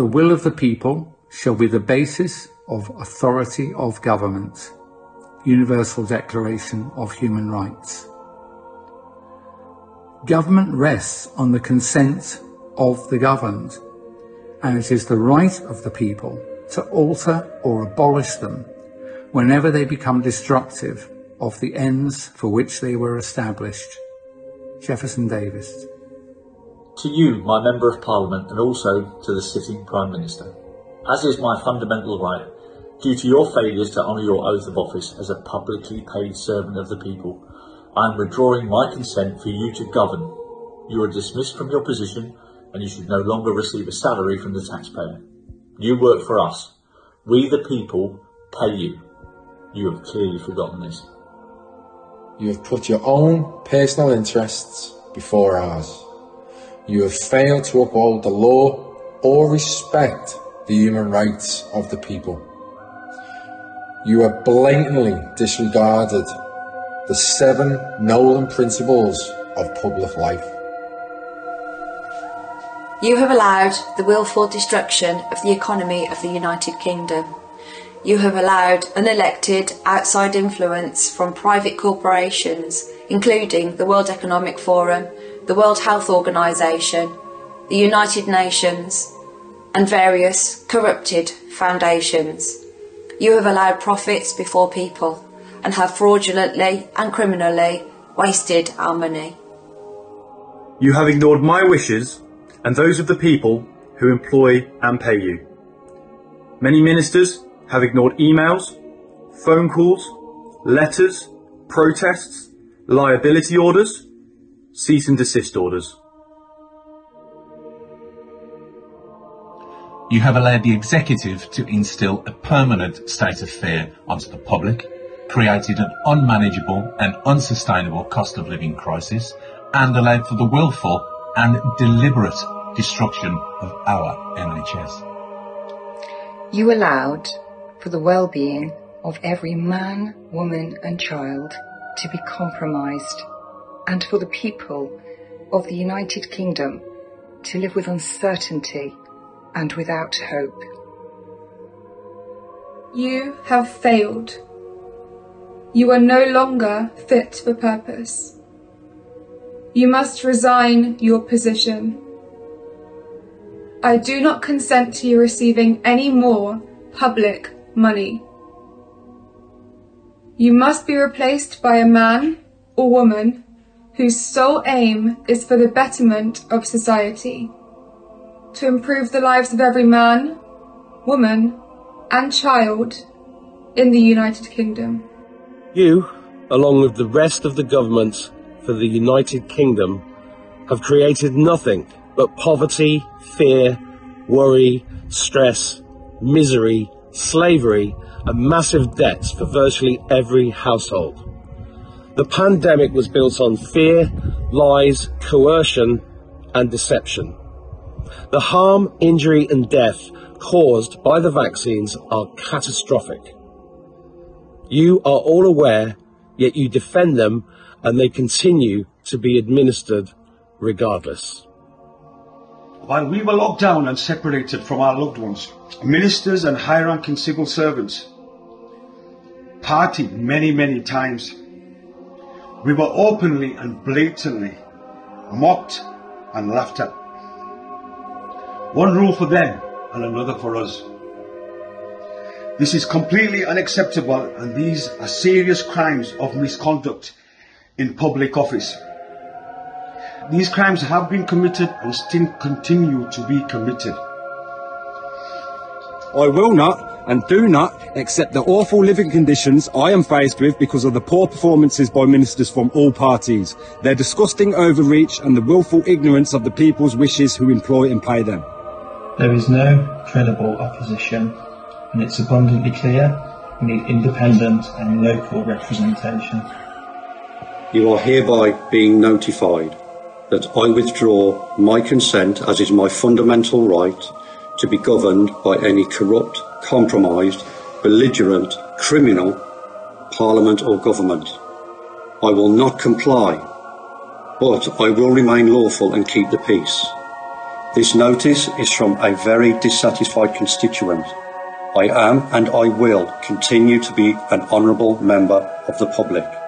The will of the people shall be the basis of authority of government. Universal Declaration of Human Rights. Government rests on the consent of the governed, and it is the right of the people to alter or abolish them whenever they become destructive of the ends for which they were established. Jefferson Davis. To you, my Member of Parliament, and also to the sitting Prime Minister, as is my fundamental right, due to your failures to honour your oath of office as a publicly paid servant of the people, I am withdrawing my consent for you to govern. You are dismissed from your position and you should no longer receive a salary from the taxpayer. You work for us. We, the people, pay you. You have clearly forgotten this. You have put your own personal interests before ours. You have failed to uphold the law or respect the human rights of the people. You have blatantly disregarded the seven Nolan principles of public life. You have allowed the willful destruction of the economy of the United Kingdom. You have allowed unelected outside influence from private corporations, including the World Economic Forum, the World Health Organization, the United Nations, and various corrupted foundations. You have allowed profits before people and have fraudulently and criminally wasted our money. You have ignored my wishes and those of the people who employ and pay you. Many ministers have ignored emails, phone calls, letters, protests, liability orders, cease and desist orders. You have allowed the executive to instill a permanent state of fear onto the public, created an unmanageable and unsustainable cost of living crisis, and allowed for the willful and deliberate destruction of our NHS. You allowed for the well-being of every man, woman and child to be compromised and for the people of the United Kingdom to live with uncertainty and without hope. You have failed. You are no longer fit for purpose. You must resign your position. I do not consent to you receiving any more public money. You must be replaced by a man or woman whose sole aim is for the betterment of society, to improve the lives of every man, woman, and child in the United Kingdom. You, along with the rest of the governments for the United Kingdom, have created nothing but poverty, fear, worry, stress, misery, slavery, and massive debts for virtually every household. The pandemic was built on fear, lies, coercion, and deception. The harm, injury, and death caused by the vaccines are catastrophic. You are all aware, yet you defend them and they continue to be administered regardless. While we were locked down and separated from our loved ones, ministers and high ranking civil servants partied many, many times. We were openly and blatantly mocked and laughed at. One rule for them and another for us. This is completely unacceptable and these are serious crimes of misconduct in public office. These crimes have been committed and still continue to be committed. I will not and do not accept the awful living conditions I am faced with because of the poor performances by ministers from all parties, their disgusting overreach and the willful ignorance of the people's wishes who employ and pay them. There is no credible opposition and it's abundantly clear we need independent and local representation. You are hereby being notified that I withdraw my consent, as is my fundamental right, to be governed by any corrupt, compromised, belligerent, criminal parliament or government. I will not comply, but I will remain lawful and keep the peace. This notice is from a very dissatisfied constituent. I am and I will continue to be an honourable member of the public.